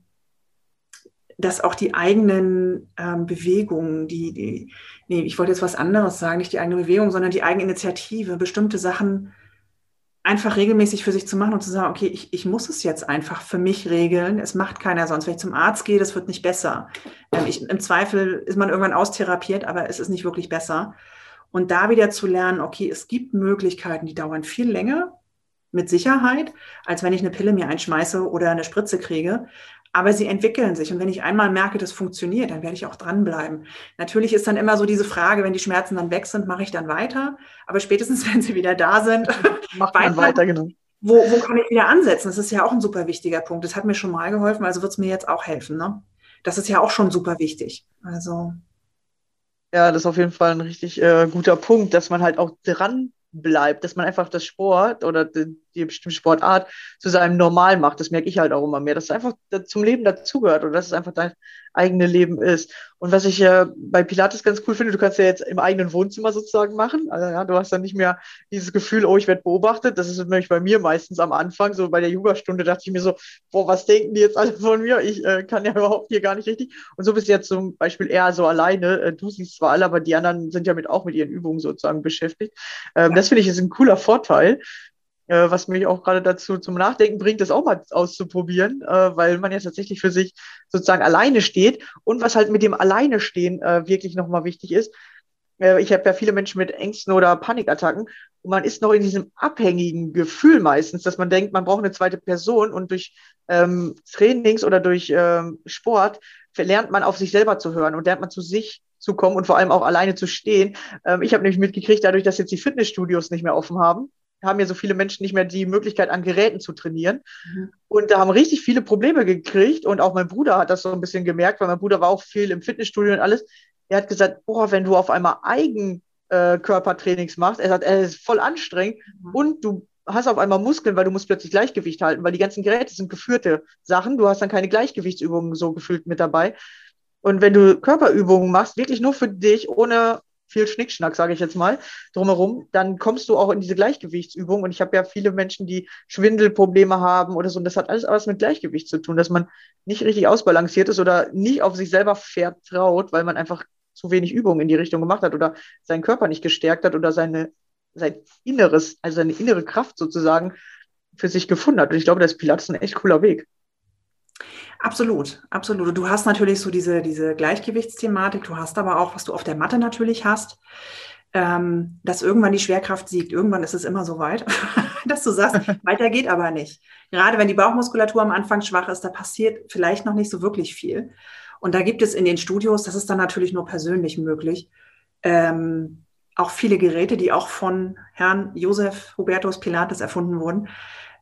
dass auch die eigenen ähm, Bewegungen, die, die, nee, ich wollte jetzt was anderes sagen, nicht die eigene Bewegung, sondern die eigene Initiative, bestimmte Sachen einfach regelmäßig für sich zu machen und zu sagen, okay, ich, ich muss es jetzt einfach für mich regeln. Es macht keiner sonst. Wenn ich zum Arzt gehe, das wird nicht besser. Ähm, ich, Im Zweifel ist man irgendwann austherapiert, aber es ist nicht wirklich besser. Und da wieder zu lernen, okay, es gibt Möglichkeiten, die dauern viel länger, mit Sicherheit, als wenn ich eine Pille mir einschmeiße oder eine Spritze kriege. Aber sie entwickeln sich. Und wenn ich einmal merke, das funktioniert, dann werde ich auch dranbleiben. Natürlich ist dann immer so diese Frage, wenn die Schmerzen dann weg sind, mache ich dann weiter. Aber spätestens, wenn sie wieder da sind, macht man weiter, genau. Wo, wo kann ich wieder ansetzen? Das ist ja auch ein super wichtiger Punkt. Das hat mir schon mal geholfen, also wird es mir jetzt auch helfen. Ne? Das ist ja auch schon super wichtig. Also. Ja, das ist auf jeden Fall ein richtig äh, guter Punkt, dass man halt auch dran bleibt, dass man einfach das Sport oder die, die bestimmte Sportart zu seinem Normal macht. Das merke ich halt auch immer mehr, dass es einfach zum Leben dazugehört oder dass es einfach dein eigene Leben ist. Und was ich äh, bei Pilates ganz cool finde, du kannst ja jetzt im eigenen Wohnzimmer sozusagen machen. Also, ja, du hast dann nicht mehr dieses Gefühl, oh, ich werde beobachtet. Das ist nämlich bei mir meistens am Anfang. So bei der Yogastunde dachte ich mir so, boah, was denken die jetzt alle von mir? Ich äh, kann ja überhaupt hier gar nicht richtig. Und so bist du jetzt zum Beispiel eher so alleine. Äh, du siehst zwar alle, aber die anderen sind ja mit auch mit ihren Übungen sozusagen beschäftigt. Ähm, ja. Das finde ich ist ein cooler Vorteil äh, was mich auch gerade dazu zum Nachdenken bringt, das auch mal auszuprobieren, äh, weil man ja tatsächlich für sich sozusagen alleine steht und was halt mit dem Alleine stehen äh, wirklich nochmal wichtig ist. Äh, ich habe ja viele Menschen mit Ängsten oder Panikattacken und man ist noch in diesem abhängigen Gefühl meistens, dass man denkt, man braucht eine zweite Person und durch ähm, Trainings oder durch ähm, Sport lernt man auf sich selber zu hören und lernt man zu sich zu kommen und vor allem auch alleine zu stehen. Ähm, ich habe nämlich mitgekriegt, dadurch, dass jetzt die Fitnessstudios nicht mehr offen haben, haben ja so viele Menschen nicht mehr die Möglichkeit, an Geräten zu trainieren. Mhm. Und da haben richtig viele Probleme gekriegt. Und auch mein Bruder hat das so ein bisschen gemerkt, weil mein Bruder war auch viel im Fitnessstudio und alles. Er hat gesagt, boah, wenn du auf einmal Eigenkörpertrainings äh, machst, er sagt, es ist voll anstrengend mhm. und du hast auf einmal Muskeln, weil du musst plötzlich Gleichgewicht halten, weil die ganzen Geräte sind geführte Sachen. Du hast dann keine Gleichgewichtsübungen so gefühlt mit dabei. Und wenn du Körperübungen machst, wirklich nur für dich, ohne viel Schnickschnack, sage ich jetzt mal, drumherum, dann kommst du auch in diese Gleichgewichtsübung. Und ich habe ja viele Menschen, die Schwindelprobleme haben oder so. Und das hat alles was mit Gleichgewicht zu tun, dass man nicht richtig ausbalanciert ist oder nicht auf sich selber vertraut, weil man einfach zu wenig Übung in die Richtung gemacht hat oder seinen Körper nicht gestärkt hat oder seine, sein Inneres, also seine innere Kraft sozusagen für sich gefunden hat. Und ich glaube, das ist Pilates ein echt cooler Weg. Absolut, absolut. Du hast natürlich so diese, diese Gleichgewichtsthematik, du hast aber auch, was du auf der Matte natürlich hast, ähm, dass irgendwann die Schwerkraft siegt. Irgendwann ist es immer so weit, dass du sagst, weiter geht aber nicht. Gerade wenn die Bauchmuskulatur am Anfang schwach ist, da passiert vielleicht noch nicht so wirklich viel. Und da gibt es in den Studios, das ist dann natürlich nur persönlich möglich, ähm, auch viele Geräte, die auch von Herrn Josef Hubertus Pilates erfunden wurden,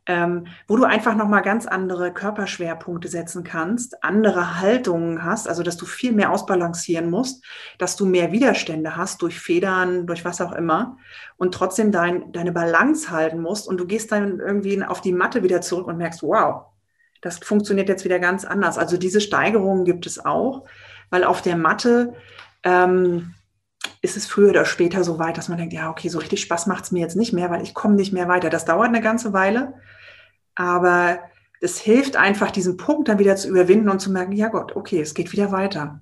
ähm, wo du einfach nochmal ganz andere Körperschwerpunkte setzen kannst, andere Haltungen hast, also dass du viel mehr ausbalancieren musst, dass du mehr Widerstände hast durch Federn, durch was auch immer und trotzdem dein, deine Balance halten musst und du gehst dann irgendwie auf die Matte wieder zurück und merkst, wow, das funktioniert jetzt wieder ganz anders. Also diese Steigerungen gibt es auch, weil auf der Matte ähm, ist es früher oder später so weit, dass man denkt, ja, okay, so richtig Spaß macht es mir jetzt nicht mehr, weil ich komme nicht mehr weiter. Das dauert eine ganze Weile, aber es hilft einfach, diesen Punkt dann wieder zu überwinden und zu merken, ja Gott, okay, es geht wieder weiter.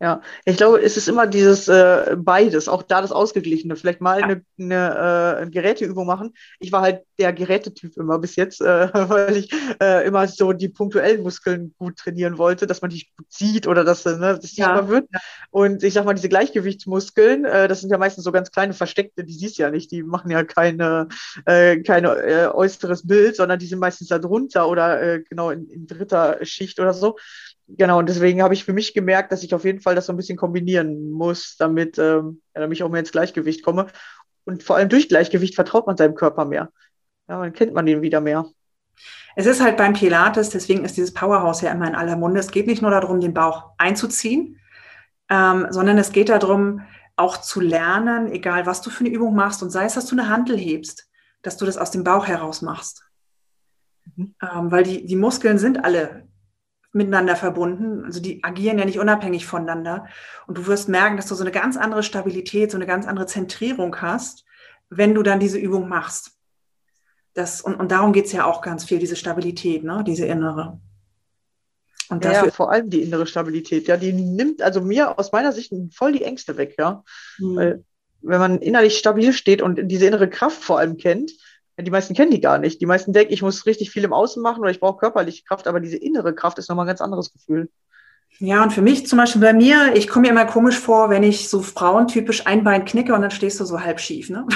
Ja, ich glaube, es ist immer dieses äh, beides, auch da das Ausgeglichene. Vielleicht mal ja. eine, eine äh, Geräteübung machen. Ich war halt der Gerätetyp immer bis jetzt, äh, weil ich äh, immer so die punktuellen Muskeln gut trainieren wollte, dass man die gut sieht oder dass äh, ne, das sichtbar ja. wird. Und ich sag mal, diese Gleichgewichtsmuskeln, äh, das sind ja meistens so ganz kleine versteckte, die siehst du ja nicht, die machen ja keine, äh, keine äh, äußeres Bild, sondern die sind meistens da drunter oder äh, genau in, in dritter Schicht oder so. Genau, und deswegen habe ich für mich gemerkt, dass ich auf jeden Fall das so ein bisschen kombinieren muss, damit, ähm, ja, damit ich auch mehr ins Gleichgewicht komme. Und vor allem durch Gleichgewicht vertraut man seinem Körper mehr. Ja, dann kennt man den wieder mehr. Es ist halt beim Pilates, deswegen ist dieses Powerhouse ja immer in aller Munde. Es geht nicht nur darum, den Bauch einzuziehen, ähm, sondern es geht darum, auch zu lernen, egal was du für eine Übung machst und sei es, dass du eine Handel hebst, dass du das aus dem Bauch heraus machst. Mhm. Ähm, weil die, die Muskeln sind alle miteinander verbunden. Also die agieren ja nicht unabhängig voneinander. Und du wirst merken, dass du so eine ganz andere Stabilität, so eine ganz andere Zentrierung hast, wenn du dann diese Übung machst. Das, und, und darum geht es ja auch ganz viel, diese Stabilität, ne? diese innere. Und dafür ja, vor allem die innere Stabilität, ja, die nimmt also mir aus meiner Sicht voll die Ängste weg, ja. Mhm. Weil, wenn man innerlich stabil steht und diese innere Kraft vor allem kennt, die meisten kennen die gar nicht. Die meisten denken, ich muss richtig viel im Außen machen oder ich brauche körperliche Kraft, aber diese innere Kraft ist nochmal ein ganz anderes Gefühl. Ja, und für mich zum Beispiel bei mir, ich komme mir immer komisch vor, wenn ich so frauentypisch ein Bein knicke und dann stehst du so halb schief. Ne?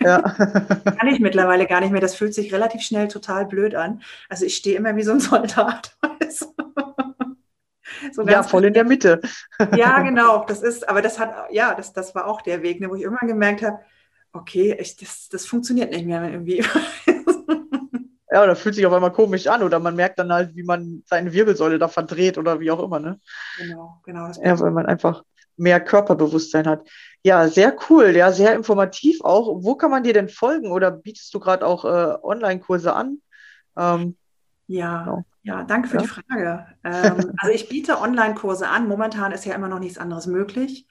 Ja. Kann ich mittlerweile gar nicht mehr. Das fühlt sich relativ schnell total blöd an. Also ich stehe immer wie so ein Soldat. so ja, voll in der Mitte. ja, genau. Das ist, aber das hat, ja, das, das war auch der Weg, ne, wo ich irgendwann gemerkt habe, okay, ich, das, das funktioniert nicht mehr irgendwie. Ja, oder fühlt sich auf einmal komisch an oder man merkt dann halt, wie man seine Wirbelsäule da verdreht oder wie auch immer, ne? Genau, genau. ja, weil man einfach mehr Körperbewusstsein hat. Ja, sehr cool, ja, sehr informativ auch. Wo kann man dir denn folgen oder bietest du gerade auch äh, Online-Kurse an? Ähm, ja, genau. ja, danke für ja. die Frage. Ähm, also ich biete Online-Kurse an. Momentan ist ja immer noch nichts anderes möglich.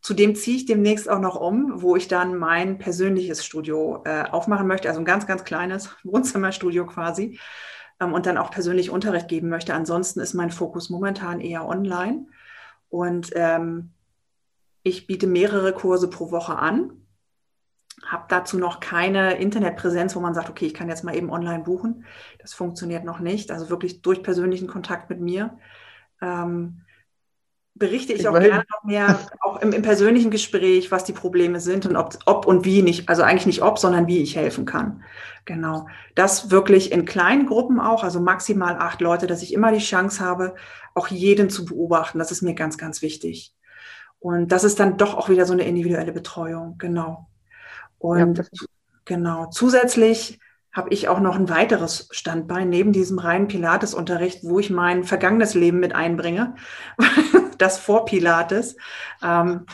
Zudem ziehe ich demnächst auch noch um, wo ich dann mein persönliches Studio äh, aufmachen möchte, also ein ganz, ganz kleines Wohnzimmerstudio quasi ähm, und dann auch persönlich Unterricht geben möchte. Ansonsten ist mein Fokus momentan eher online und ähm, ich biete mehrere Kurse pro Woche an, habe dazu noch keine Internetpräsenz, wo man sagt, okay, ich kann jetzt mal eben online buchen. Das funktioniert noch nicht, also wirklich durch persönlichen Kontakt mit mir. Ähm, berichte ich, ich auch gerne noch mehr, auch im, im, persönlichen Gespräch, was die Probleme sind und ob, ob und wie nicht, also eigentlich nicht ob, sondern wie ich helfen kann. Genau. Das wirklich in kleinen Gruppen auch, also maximal acht Leute, dass ich immer die Chance habe, auch jeden zu beobachten. Das ist mir ganz, ganz wichtig. Und das ist dann doch auch wieder so eine individuelle Betreuung. Genau. Und ja, genau. Zusätzlich habe ich auch noch ein weiteres Standbein neben diesem reinen Pilates-Unterricht, wo ich mein vergangenes Leben mit einbringe, das vor Pilates, ähm,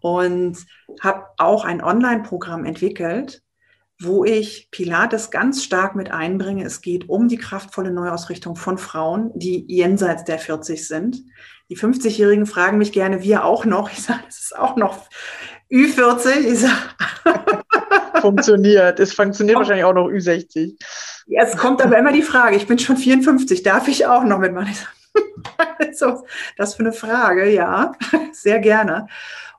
und habe auch ein Online-Programm entwickelt, wo ich Pilates ganz stark mit einbringe. Es geht um die kraftvolle Neuausrichtung von Frauen, die jenseits der 40 sind. Die 50-Jährigen fragen mich gerne, wir auch noch. Ich sage, es ist auch noch Ü40. Ich sage, funktioniert. Es funktioniert wahrscheinlich auch noch Ü60. Ja, es kommt aber immer die Frage, ich bin schon 54, darf ich auch noch mitmachen? so, das für eine Frage, ja, sehr gerne.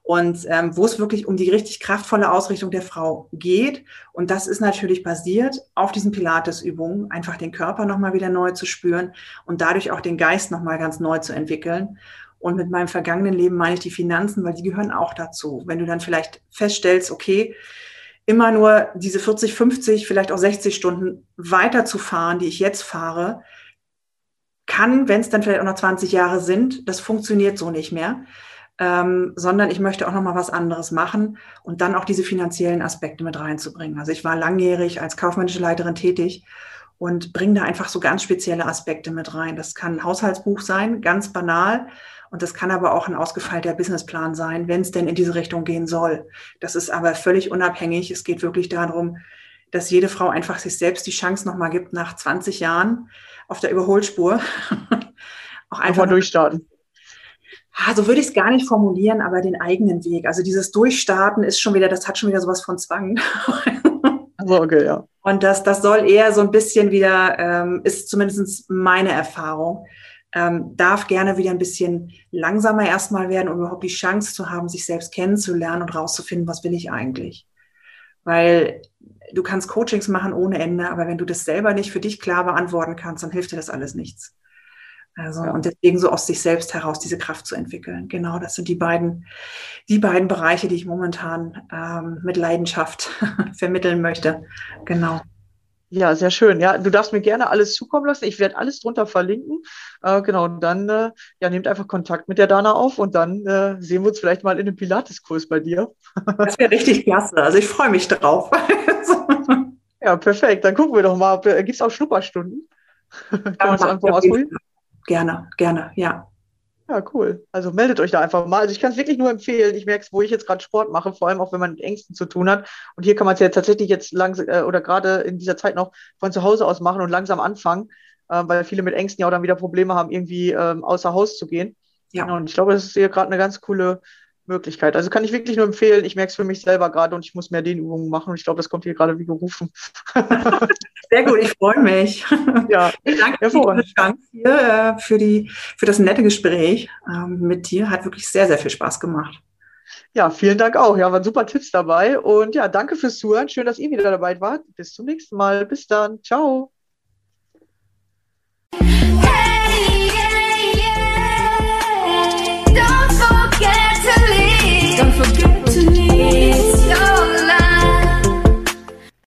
Und ähm, wo es wirklich um die richtig kraftvolle Ausrichtung der Frau geht. Und das ist natürlich basiert auf diesen Pilates-Übungen, einfach den Körper nochmal wieder neu zu spüren und dadurch auch den Geist nochmal ganz neu zu entwickeln. Und mit meinem vergangenen Leben meine ich die Finanzen, weil die gehören auch dazu. Wenn du dann vielleicht feststellst, okay, immer nur diese 40, 50, vielleicht auch 60 Stunden weiterzufahren, die ich jetzt fahre, kann, wenn es dann vielleicht auch noch 20 Jahre sind, das funktioniert so nicht mehr, ähm, sondern ich möchte auch noch mal was anderes machen und dann auch diese finanziellen Aspekte mit reinzubringen. Also ich war langjährig als kaufmännische Leiterin tätig und bringe da einfach so ganz spezielle Aspekte mit rein. Das kann ein Haushaltsbuch sein, ganz banal. Und das kann aber auch ein ausgefeilter Businessplan sein, wenn es denn in diese Richtung gehen soll. Das ist aber völlig unabhängig. Es geht wirklich darum, dass jede Frau einfach sich selbst die Chance nochmal gibt, nach 20 Jahren auf der Überholspur auch einfach mal durchstarten. Ah, so würde ich es gar nicht formulieren, aber den eigenen Weg. Also dieses Durchstarten ist schon wieder, das hat schon wieder sowas von Zwang. Also okay, ja. Und das, das soll eher so ein bisschen wieder, ähm, ist zumindest meine Erfahrung, ähm, darf gerne wieder ein bisschen langsamer erstmal werden, um überhaupt die Chance zu haben, sich selbst kennenzulernen und rauszufinden, was will ich eigentlich. Weil du kannst Coachings machen ohne Ende, aber wenn du das selber nicht für dich klar beantworten kannst, dann hilft dir das alles nichts. Also, ja. und deswegen so aus sich selbst heraus diese Kraft zu entwickeln. Genau, das sind die beiden, die beiden Bereiche, die ich momentan ähm, mit Leidenschaft vermitteln möchte. Genau. Ja, sehr schön. Ja, du darfst mir gerne alles zukommen lassen. Ich werde alles drunter verlinken. Äh, genau, und dann äh, ja, nehmt einfach Kontakt mit der Dana auf und dann äh, sehen wir uns vielleicht mal in einem Pilates-Kurs bei dir. Das wäre richtig klasse. Also ich freue mich drauf. ja, perfekt. Dann gucken wir doch mal. Gibt es auch Schnupperstunden? Kann man es einfach mal ausprobieren? Gerne, gerne, ja. Ja, cool. Also meldet euch da einfach mal. Also ich kann es wirklich nur empfehlen. Ich merke es, wo ich jetzt gerade Sport mache, vor allem auch wenn man mit Ängsten zu tun hat. Und hier kann man es ja tatsächlich jetzt langsam äh, oder gerade in dieser Zeit noch von zu Hause aus machen und langsam anfangen. äh, weil viele mit Ängsten ja auch dann wieder Probleme haben, irgendwie ähm, außer Haus zu gehen. Ja. Und ich glaube, das ist hier gerade eine ganz coole Möglichkeit. Also kann ich wirklich nur empfehlen. Ich merke es für mich selber gerade und ich muss mehr Dehnübungen machen. Und ich glaube, das kommt hier gerade wie gerufen. Sehr gut, ich freue mich. Ja, danke für äh, für, die, für das nette Gespräch ähm, mit dir. Hat wirklich sehr, sehr viel Spaß gemacht. Ja, vielen Dank auch. Ja, waren super Tipps dabei. Und ja, danke fürs Zuhören. Schön, dass ihr wieder dabei wart. Bis zum nächsten Mal. Bis dann. Ciao. Hey, yeah, yeah. Don't forget to leave. Don't forget